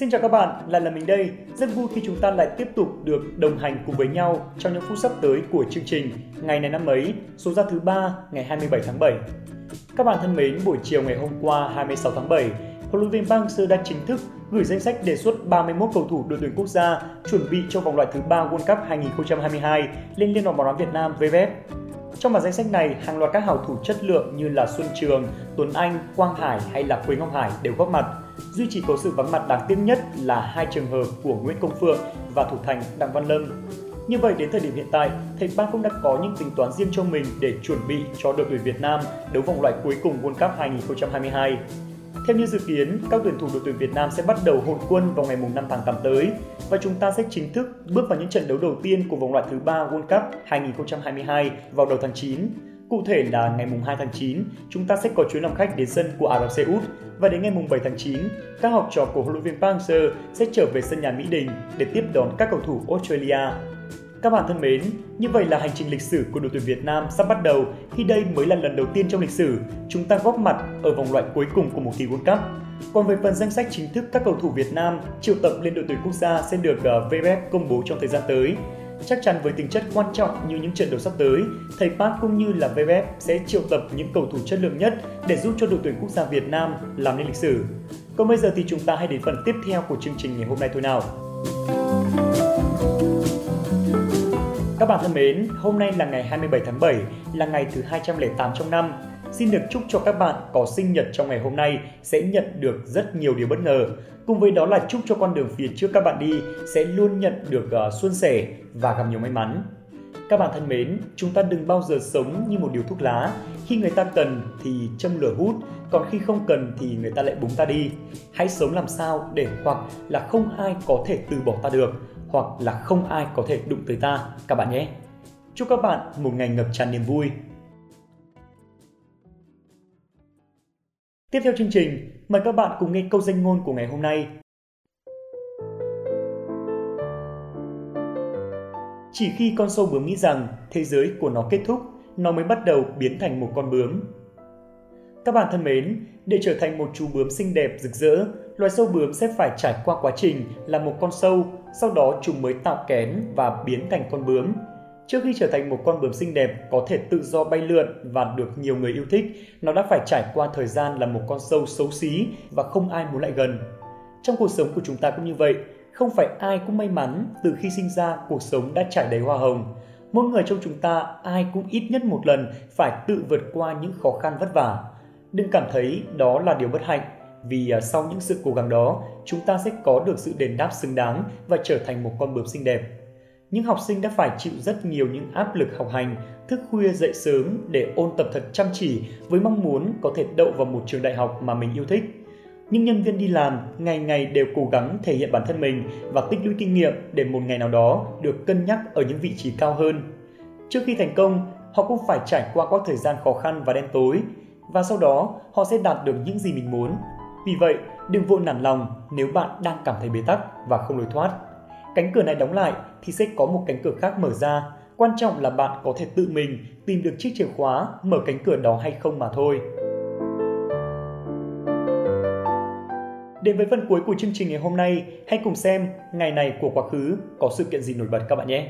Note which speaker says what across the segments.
Speaker 1: Xin chào các bạn, lại là mình đây. Rất vui khi chúng ta lại tiếp tục được đồng hành cùng với nhau trong những phút sắp tới của chương trình Ngày này năm ấy, số ra thứ ba ngày 27 tháng 7. Các bạn thân mến, buổi chiều ngày hôm qua 26 tháng 7, huấn luyện viên Park Hang-seo đã chính thức gửi danh sách đề xuất 31 cầu thủ đội tuyển quốc gia chuẩn bị cho vòng loại thứ ba World Cup 2022 lên Liên đoàn bóng đá Việt Nam VFF. Trong bản danh sách này, hàng loạt các hảo thủ chất lượng như là Xuân Trường, Tuấn Anh, Quang Hải hay là Quế Ngọc Hải đều góp mặt. Duy chỉ có sự vắng mặt đáng tiếc nhất là hai trường hợp của Nguyễn Công Phượng và thủ thành Đặng Văn Lâm. Như vậy đến thời điểm hiện tại, thầy Park cũng đã có những tính toán riêng cho mình để chuẩn bị cho đội tuyển Việt Nam đấu vòng loại cuối cùng World Cup 2022. Theo như dự kiến, các tuyển thủ đội tuyển Việt Nam sẽ bắt đầu hội quân vào ngày 5 tháng 8 tới và chúng ta sẽ chính thức bước vào những trận đấu đầu tiên của vòng loại thứ 3 World Cup 2022 vào đầu tháng 9. Cụ thể là ngày 2 tháng 9, chúng ta sẽ có chuyến làm khách đến sân của Ả Rập Xê Út và đến ngày 7 tháng 9, các học trò của huấn luyện viên Park Hang-seo sẽ trở về sân nhà Mỹ Đình để tiếp đón các cầu thủ Australia. Các bạn thân mến, như vậy là hành trình lịch sử của đội tuyển Việt Nam sắp bắt đầu khi đây mới là lần đầu tiên trong lịch sử chúng ta góp mặt ở vòng loại cuối cùng của một kỳ World Cup. Còn về phần danh sách chính thức các cầu thủ Việt Nam triệu tập lên đội tuyển quốc gia sẽ được ờ, VFF công bố trong thời gian tới. Chắc chắn với tính chất quan trọng như những trận đấu sắp tới, thầy Park cũng như là VFF sẽ triệu tập những cầu thủ chất lượng nhất để giúp cho đội tuyển quốc gia Việt Nam làm nên lịch sử. Còn bây giờ thì chúng ta hãy đến phần tiếp theo của chương trình ngày hôm nay thôi nào. Các bạn thân mến, hôm nay là ngày 27 tháng 7, là ngày thứ 208 trong năm. Xin được chúc cho các bạn có sinh nhật trong ngày hôm nay sẽ nhận được rất nhiều điều bất ngờ. Cùng với đó là chúc cho con đường phía trước các bạn đi sẽ luôn nhận được uh, suôn sẻ và gặp nhiều may mắn. Các bạn thân mến, chúng ta đừng bao giờ sống như một điều thuốc lá. Khi người ta cần thì châm lửa hút, còn khi không cần thì người ta lại búng ta đi. Hãy sống làm sao để hoặc là không ai có thể từ bỏ ta được, hoặc là không ai có thể đụng tới ta các bạn nhé. Chúc các bạn một ngày ngập tràn niềm vui. Tiếp theo chương trình, mời các bạn cùng nghe câu danh ngôn của ngày hôm nay. Chỉ khi con sâu bướm nghĩ rằng thế giới của nó kết thúc, nó mới bắt đầu biến thành một con bướm. Các bạn thân mến, để trở thành một chú bướm xinh đẹp rực rỡ, loài sâu bướm sẽ phải trải qua quá trình là một con sâu, sau đó chúng mới tạo kén và biến thành con bướm. Trước khi trở thành một con bướm xinh đẹp có thể tự do bay lượn và được nhiều người yêu thích, nó đã phải trải qua thời gian là một con sâu xấu xí và không ai muốn lại gần. Trong cuộc sống của chúng ta cũng như vậy, không phải ai cũng may mắn từ khi sinh ra cuộc sống đã trải đầy hoa hồng. Mỗi người trong chúng ta ai cũng ít nhất một lần phải tự vượt qua những khó khăn vất vả. Đừng cảm thấy đó là điều bất hạnh, vì à, sau những sự cố gắng đó, chúng ta sẽ có được sự đền đáp xứng đáng và trở thành một con bướm xinh đẹp. Những học sinh đã phải chịu rất nhiều những áp lực học hành, thức khuya dậy sớm để ôn tập thật chăm chỉ với mong muốn có thể đậu vào một trường đại học mà mình yêu thích. Những nhân viên đi làm ngày ngày đều cố gắng thể hiện bản thân mình và tích lũy kinh nghiệm để một ngày nào đó được cân nhắc ở những vị trí cao hơn. Trước khi thành công, họ cũng phải trải qua quãng thời gian khó khăn và đen tối và sau đó họ sẽ đạt được những gì mình muốn. Vì vậy, đừng vội nản lòng nếu bạn đang cảm thấy bế tắc và không lối thoát. Cánh cửa này đóng lại thì sẽ có một cánh cửa khác mở ra. Quan trọng là bạn có thể tự mình tìm được chiếc chìa khóa mở cánh cửa đó hay không mà thôi. Đến với phần cuối của chương trình ngày hôm nay, hãy cùng xem ngày này của quá khứ có sự kiện gì nổi bật các bạn nhé.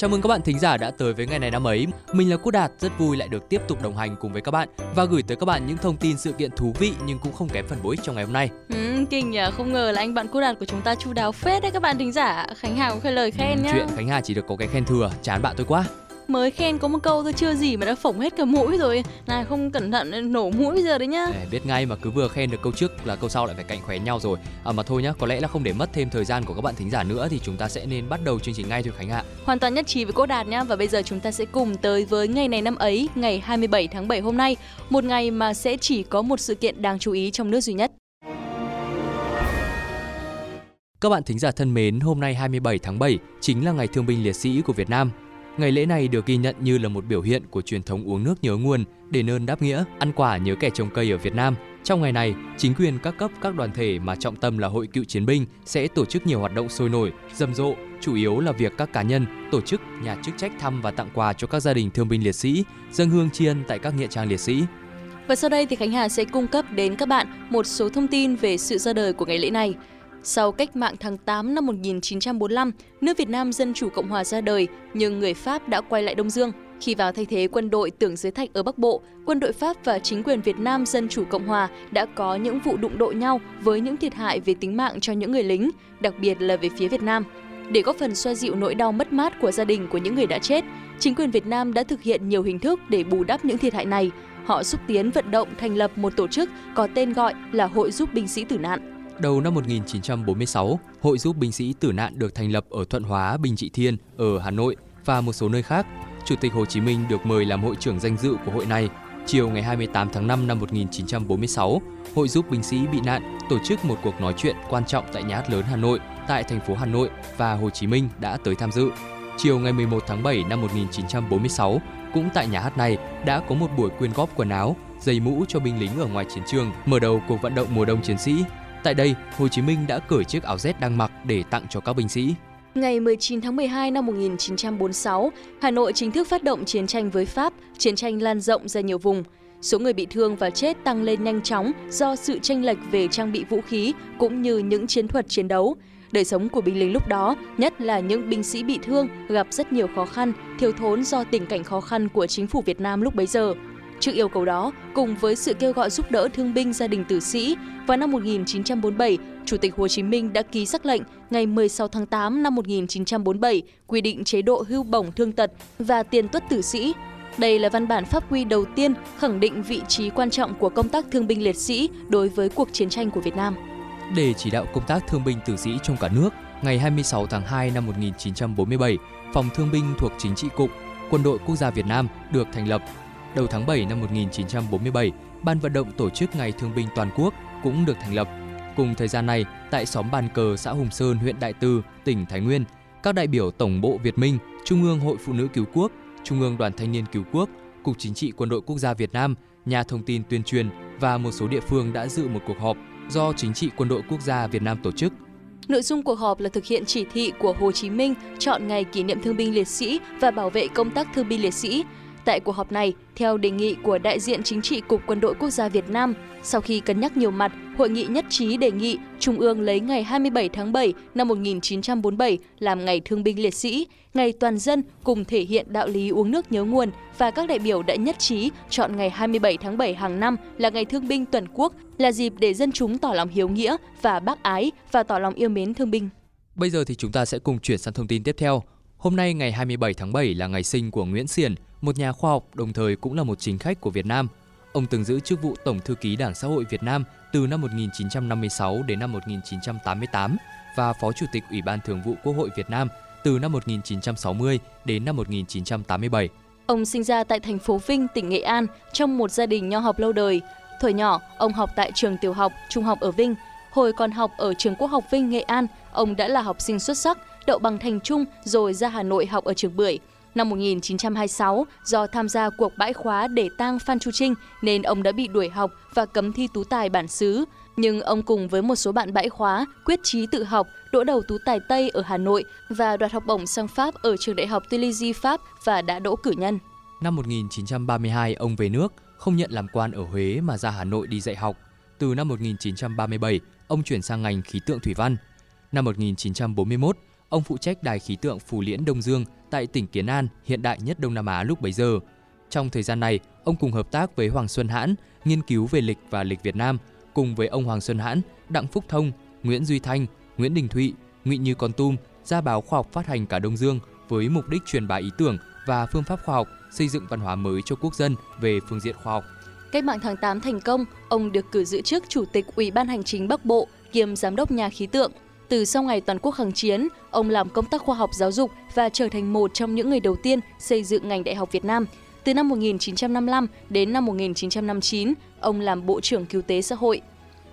Speaker 2: Chào mừng các bạn thính giả đã tới với ngày này năm ấy. Mình là Quốc Đạt, rất vui lại được tiếp tục đồng hành cùng với các bạn và gửi tới các bạn những thông tin sự kiện thú vị nhưng cũng không kém phần bổ ích trong ngày hôm nay.
Speaker 3: Ừ, kinh nhỉ, không ngờ là anh bạn Quốc Đạt của chúng ta chu đáo phết đấy các bạn thính giả. Khánh Hà cũng khơi lời khen ừ, nhá.
Speaker 2: Chuyện Khánh Hà chỉ được có cái khen thừa, chán bạn tôi quá
Speaker 3: mới khen có một câu thôi chưa gì mà đã phỏng hết cả mũi rồi. Này không cẩn thận nổ mũi giờ đấy nhá.
Speaker 2: À, biết ngay mà cứ vừa khen được câu trước là câu sau lại phải cạnh khóe nhau rồi. À, mà thôi nhá có lẽ là không để mất thêm thời gian của các bạn thính giả nữa thì chúng ta sẽ nên bắt đầu chương trình ngay thôi Khánh ạ.
Speaker 3: Hoàn toàn nhất trí với cô Đạt nhá và bây giờ chúng ta sẽ cùng tới với ngày này năm ấy ngày 27 tháng 7 hôm nay. Một ngày mà sẽ chỉ có một sự kiện đáng chú ý trong nước duy nhất.
Speaker 2: Các bạn thính giả thân mến, hôm nay 27 tháng 7 chính là ngày thương binh liệt sĩ của Việt Nam. Ngày lễ này được ghi nhận như là một biểu hiện của truyền thống uống nước nhớ nguồn, đền ơn đáp nghĩa, ăn quả nhớ kẻ trồng cây ở Việt Nam. Trong ngày này, chính quyền các cấp các đoàn thể mà trọng tâm là Hội Cựu Chiến binh sẽ tổ chức nhiều hoạt động sôi nổi, rầm rộ, chủ yếu là việc các cá nhân, tổ chức, nhà chức trách thăm và tặng quà cho các gia đình thương binh liệt sĩ, dâng hương tri ân tại các nghĩa trang liệt sĩ.
Speaker 3: Và sau đây thì Khánh Hà sẽ cung cấp đến các bạn một số thông tin về sự ra đời của ngày lễ này. Sau cách mạng tháng 8 năm 1945, nước Việt Nam Dân Chủ Cộng Hòa ra đời, nhưng người Pháp đã quay lại Đông Dương. Khi vào thay thế quân đội tưởng giới thạch ở Bắc Bộ, quân đội Pháp và chính quyền Việt Nam Dân Chủ Cộng Hòa đã có những vụ đụng độ nhau với những thiệt hại về tính mạng cho những người lính, đặc biệt là về phía Việt Nam. Để góp phần xoa dịu nỗi đau mất mát của gia đình của những người đã chết, chính quyền Việt Nam đã thực hiện nhiều hình thức để bù đắp những thiệt hại này. Họ xúc tiến vận động thành lập một tổ chức có tên gọi là Hội giúp binh sĩ tử nạn.
Speaker 2: Đầu năm 1946, Hội giúp binh sĩ tử nạn được thành lập ở Thuận Hóa, Bình Trị Thiên ở Hà Nội và một số nơi khác. Chủ tịch Hồ Chí Minh được mời làm hội trưởng danh dự của hội này. Chiều ngày 28 tháng 5 năm 1946, Hội giúp binh sĩ bị nạn tổ chức một cuộc nói chuyện quan trọng tại nhà hát lớn Hà Nội tại thành phố Hà Nội và Hồ Chí Minh đã tới tham dự. Chiều ngày 11 tháng 7 năm 1946, cũng tại nhà hát này đã có một buổi quyên góp quần áo, giày mũ cho binh lính ở ngoài chiến trường, mở đầu cuộc vận động mùa đông chiến sĩ. Tại đây, Hồ Chí Minh đã cởi chiếc áo Z đang mặc để tặng cho các binh sĩ.
Speaker 3: Ngày 19 tháng 12 năm 1946, Hà Nội chính thức phát động chiến tranh với Pháp, chiến tranh lan rộng ra nhiều vùng. Số người bị thương và chết tăng lên nhanh chóng do sự tranh lệch về trang bị vũ khí cũng như những chiến thuật chiến đấu. Đời sống của binh lính lúc đó, nhất là những binh sĩ bị thương, gặp rất nhiều khó khăn, thiếu thốn do tình cảnh khó khăn của chính phủ Việt Nam lúc bấy giờ. Trước yêu cầu đó, cùng với sự kêu gọi giúp đỡ thương binh gia đình tử sĩ, vào năm 1947, Chủ tịch Hồ Chí Minh đã ký sắc lệnh ngày 16 tháng 8 năm 1947 quy định chế độ hưu bổng thương tật và tiền tuất tử sĩ. Đây là văn bản pháp quy đầu tiên khẳng định vị trí quan trọng của công tác thương binh liệt sĩ đối với cuộc chiến tranh của Việt Nam.
Speaker 2: Để chỉ đạo công tác thương binh tử sĩ trong cả nước, ngày 26 tháng 2 năm 1947, Phòng Thương binh thuộc Chính trị Cục, Quân đội Quốc gia Việt Nam được thành lập. Đầu tháng 7 năm 1947, Ban vận động tổ chức Ngày Thương binh Toàn quốc cũng được thành lập. Cùng thời gian này, tại xóm Bàn Cờ, xã Hùng Sơn, huyện Đại Từ, tỉnh Thái Nguyên, các đại biểu Tổng bộ Việt Minh, Trung ương Hội Phụ nữ Cứu Quốc, Trung ương Đoàn Thanh niên Cứu Quốc, Cục Chính trị Quân đội Quốc gia Việt Nam, nhà thông tin tuyên truyền và một số địa phương đã dự một cuộc họp do Chính trị Quân đội Quốc gia Việt Nam tổ chức.
Speaker 3: Nội dung cuộc họp là thực hiện chỉ thị của Hồ Chí Minh chọn ngày kỷ niệm thương binh liệt sĩ và bảo vệ công tác thương binh liệt sĩ. Tại cuộc họp này, theo đề nghị của đại diện chính trị Cục Quân đội Quốc gia Việt Nam, sau khi cân nhắc nhiều mặt, hội nghị nhất trí đề nghị Trung ương lấy ngày 27 tháng 7 năm 1947 làm ngày thương binh liệt sĩ, ngày toàn dân cùng thể hiện đạo lý uống nước nhớ nguồn và các đại biểu đã nhất trí chọn ngày 27 tháng 7 hàng năm là ngày thương binh toàn quốc, là dịp để dân chúng tỏ lòng hiếu nghĩa và bác ái và tỏ lòng yêu mến thương binh.
Speaker 2: Bây giờ thì chúng ta sẽ cùng chuyển sang thông tin tiếp theo. Hôm nay ngày 27 tháng 7 là ngày sinh của Nguyễn Xiển, một nhà khoa học đồng thời cũng là một chính khách của Việt Nam. Ông từng giữ chức vụ Tổng thư ký Đảng Xã hội Việt Nam từ năm 1956 đến năm 1988 và Phó Chủ tịch Ủy ban Thường vụ Quốc hội Việt Nam từ năm 1960 đến năm 1987.
Speaker 3: Ông sinh ra tại thành phố Vinh, tỉnh Nghệ An trong một gia đình nho học lâu đời. Thời nhỏ, ông học tại trường tiểu học, trung học ở Vinh. Hồi còn học ở trường Quốc học Vinh, Nghệ An, ông đã là học sinh xuất sắc, đậu bằng thành trung rồi ra Hà Nội học ở trường Bưởi. Năm 1926, do tham gia cuộc bãi khóa để tang Phan Chu Trinh nên ông đã bị đuổi học và cấm thi tú tài bản xứ. Nhưng ông cùng với một số bạn bãi khóa quyết chí tự học, đỗ đầu tú tài Tây ở Hà Nội và đoạt học bổng sang Pháp ở trường đại học Toulouse Pháp và đã đỗ cử nhân.
Speaker 2: Năm 1932, ông về nước, không nhận làm quan ở Huế mà ra Hà Nội đi dạy học. Từ năm 1937, ông chuyển sang ngành khí tượng thủy văn. Năm 1941, ông phụ trách đài khí tượng Phù Liễn Đông Dương tại tỉnh Kiến An, hiện đại nhất Đông Nam Á lúc bấy giờ. Trong thời gian này, ông cùng hợp tác với Hoàng Xuân Hãn nghiên cứu về lịch và lịch Việt Nam, cùng với ông Hoàng Xuân Hãn, Đặng Phúc Thông, Nguyễn Duy Thanh, Nguyễn Đình Thụy, Ngụy Như Con Tum ra báo khoa học phát hành cả Đông Dương với mục đích truyền bá ý tưởng và phương pháp khoa học, xây dựng văn hóa mới cho quốc dân về phương diện khoa học.
Speaker 3: Cách mạng tháng 8 thành công, ông được cử giữ chức Chủ tịch Ủy ban Hành chính Bắc Bộ kiêm Giám đốc nhà khí tượng. Từ sau ngày toàn quốc kháng chiến, ông làm công tác khoa học giáo dục và trở thành một trong những người đầu tiên xây dựng ngành đại học Việt Nam. Từ năm 1955 đến năm 1959, ông làm Bộ trưởng Cứu tế Xã hội.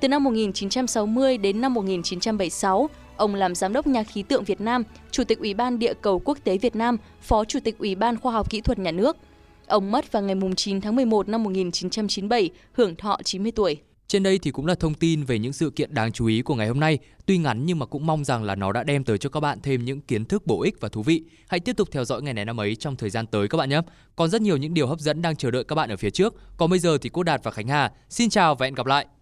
Speaker 3: Từ năm 1960 đến năm 1976, ông làm Giám đốc Nhà khí tượng Việt Nam, Chủ tịch Ủy ban Địa cầu Quốc tế Việt Nam, Phó Chủ tịch Ủy ban Khoa học Kỹ thuật Nhà nước. Ông mất vào ngày 9 tháng 11 năm 1997, hưởng thọ 90 tuổi.
Speaker 2: Trên đây thì cũng là thông tin về những sự kiện đáng chú ý của ngày hôm nay. Tuy ngắn nhưng mà cũng mong rằng là nó đã đem tới cho các bạn thêm những kiến thức bổ ích và thú vị. Hãy tiếp tục theo dõi ngày này năm ấy trong thời gian tới các bạn nhé. Còn rất nhiều những điều hấp dẫn đang chờ đợi các bạn ở phía trước. Còn bây giờ thì Cô Đạt và Khánh Hà xin chào và hẹn gặp lại.